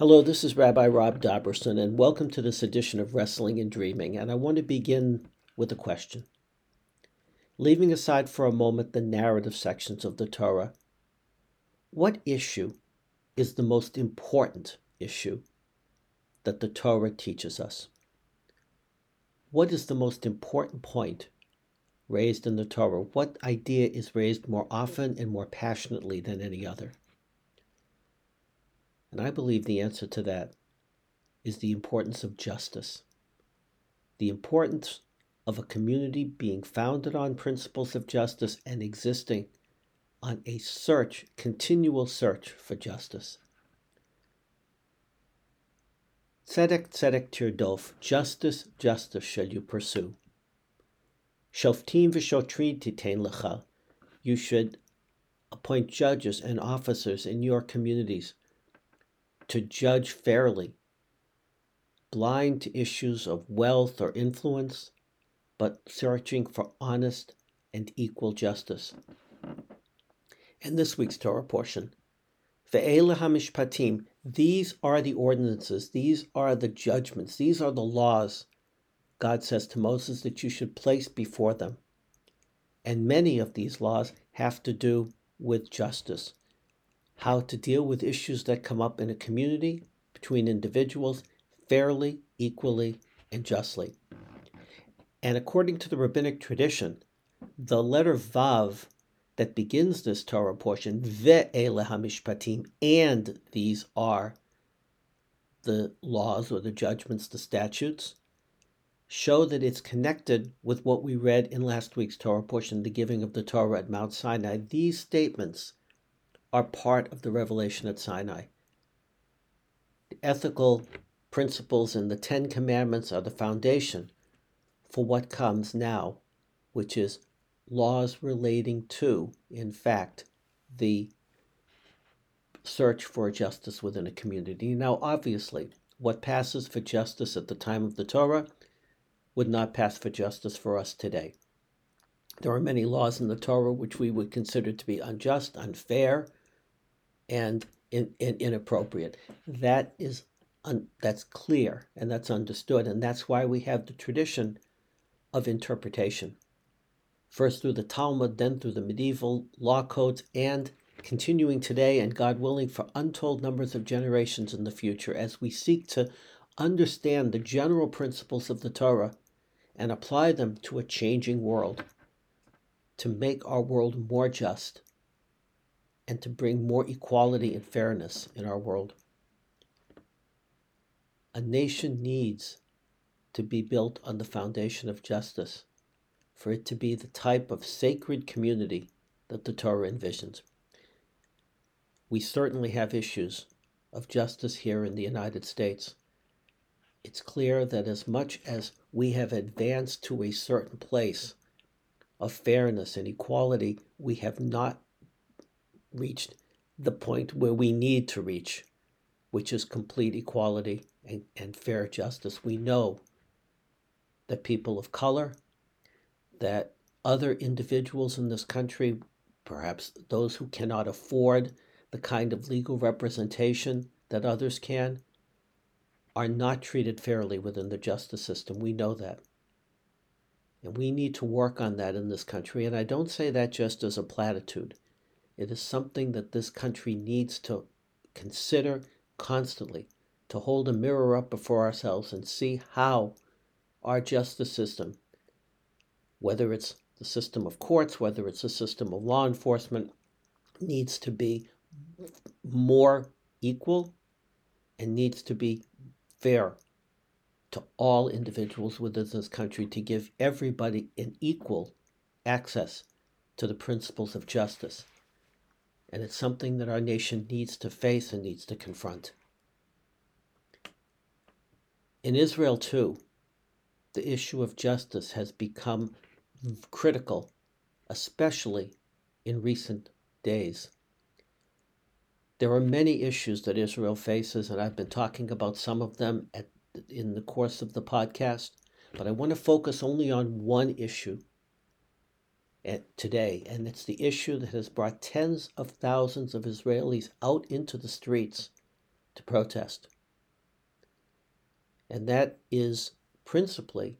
Hello, this is Rabbi Rob Dobrusin, and welcome to this edition of Wrestling and Dreaming. And I want to begin with a question. Leaving aside for a moment the narrative sections of the Torah, what issue is the most important issue that the Torah teaches us? What is the most important point raised in the Torah? What idea is raised more often and more passionately than any other? And I believe the answer to that is the importance of justice, the importance of a community being founded on principles of justice and existing on a search, continual search for justice. Tzedek, tzedek tirdof, justice, justice shall you pursue. Shoftim v'shotrim titain lecha, you should appoint judges and officers in your communities to judge fairly, blind to issues of wealth or influence, but searching for honest and equal justice. In this week's Torah portion, Ve'ele hamishpatim, these are the ordinances, these are the judgments, these are the laws God says to Moses that you should place before them. And many of these laws have to do with justice how to deal with issues that come up in a community between individuals fairly, equally, and justly. And according to the rabbinic tradition, the letter Vav that begins this Torah portion, Ve'ele HaMishpatim, and these are the laws or the judgments, the statutes, show that it's connected with what we read in last week's Torah portion, the giving of the Torah at Mount Sinai. These statements are part of the revelation at Sinai. The ethical principles in the Ten Commandments are the foundation for what comes now, which is laws relating to, in fact, the search for justice within a community. Now, obviously, what passes for justice at the time of the Torah would not pass for justice for us today. There are many laws in the Torah which we would consider to be unjust, unfair, and in, in, inappropriate. That is un, that's clear and that's understood, and that's why we have the tradition of interpretation. First through the Talmud, then through the medieval law codes, and continuing today, and God willing, for untold numbers of generations in the future, as we seek to understand the general principles of the Torah and apply them to a changing world, to make our world more just and to bring more equality and fairness in our world. A nation needs to be built on the foundation of justice for it to be the type of sacred community that the Torah envisions. We certainly have issues of justice here in the United States. It's clear that as much as we have advanced to a certain place of fairness and equality, we have not reached the point where we need to reach, which is complete equality and, and fair justice. We know that people of color, that other individuals in this country, perhaps those who cannot afford the kind of legal representation that others can, are not treated fairly within the justice system. We know that. And we need to work on that in this country. And I don't say that just as a platitude. It is something that this country needs to consider constantly, to hold a mirror up before ourselves and see how our justice system, whether it's the system of courts, whether it's the system of law enforcement, needs to be more equal and needs to be fair to all individuals within this country to give everybody an equal access to the principles of justice and it's something that our nation needs to face and needs to confront. In Israel, too, the issue of justice has become critical, especially in recent days. There are many issues that Israel faces, and I've been talking about some of them at, in the course of the podcast, but I want to focus only on one issue today, and it's the issue that has brought tens of thousands of Israelis out into the streets to protest. And that is principally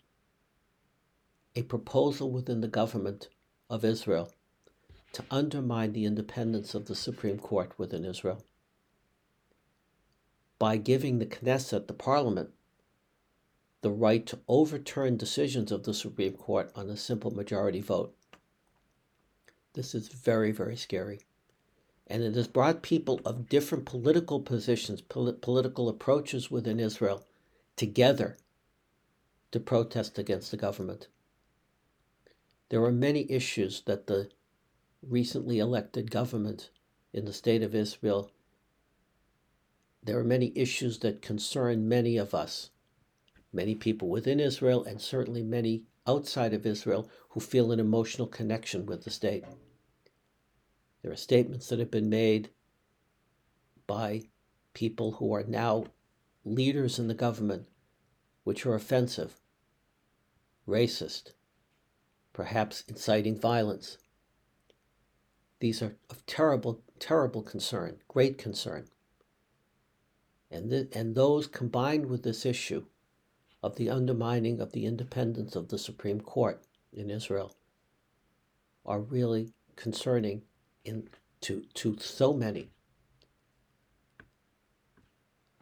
a proposal within the government of Israel to undermine the independence of the Supreme Court within Israel by giving the Knesset, the parliament, the right to overturn decisions of the Supreme Court on a simple majority vote. This is very, very scary. And it has brought people of different political positions, pol- political approaches within Israel together to protest against the government. There are many issues that the recently elected government in the state of Israel there are many issues that concern many of us, many people within Israel, and certainly many outside of Israel who feel an emotional connection with the state. There are statements that have been made by people who are now leaders in the government which are offensive, racist, perhaps inciting violence. These are of terrible, terrible concern, great concern. And, th- and those combined with this issue of the undermining of the independence of the Supreme Court in Israel are really concerning in, to, to so many.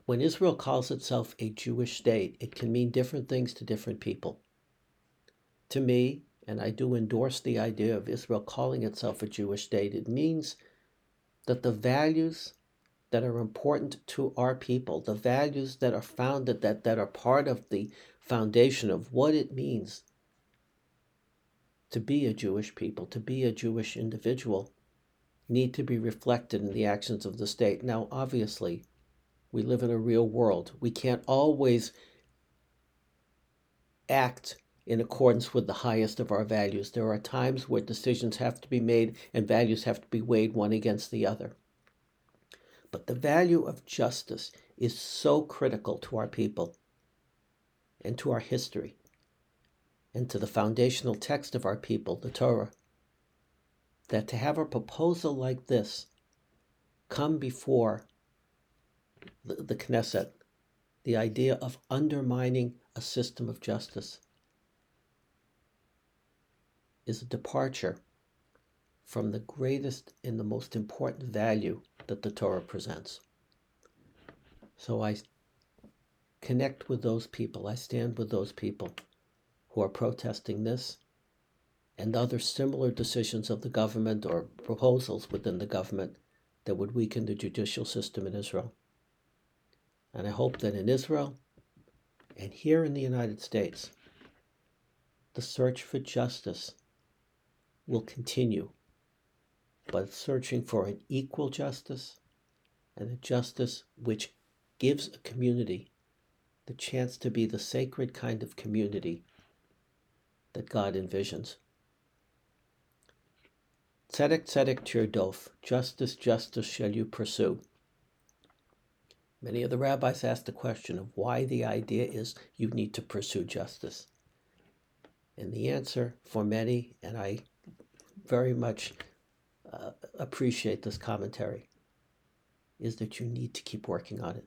When Israel calls itself a Jewish state, it can mean different things to different people. To me, and I do endorse the idea of Israel calling itself a Jewish state, it means that the values that are important to our people, the values that are founded, that, that are part of the foundation of what it means to be a Jewish people, to be a Jewish individual, need to be reflected in the actions of the state. Now, obviously, we live in a real world. We can't always act in accordance with the highest of our values. There are times where decisions have to be made and values have to be weighed one against the other. But the value of justice is so critical to our people and to our history and to the foundational text of our people, the Torah, that to have a proposal like this come before the, the Knesset, the idea of undermining a system of justice, is a departure from the greatest and the most important value that the Torah presents. So I connect with those people, I stand with those people who are protesting this and other similar decisions of the government or proposals within the government that would weaken the judicial system in Israel. And I hope that in Israel and here in the United States, the search for justice will continue but searching for an equal justice and a justice which gives a community the chance to be the sacred kind of community that God envisions. Tzedek, tzedek, tirdof, justice, justice shall you pursue. Many of the rabbis ask the question of why the idea is you need to pursue justice. And the answer for many, and I very much uh, appreciate this commentary is that you need to keep working on it.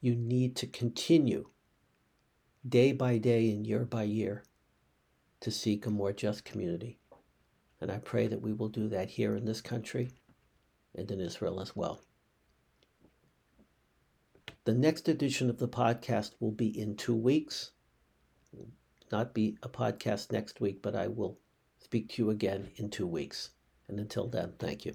You need to continue day by day and year by year to seek a more just community. And I pray that we will do that here in this country and in Israel as well. The next edition of the podcast will be in two weeks. Not be a podcast next week, but I will speak to you again in two weeks. And until then, thank you.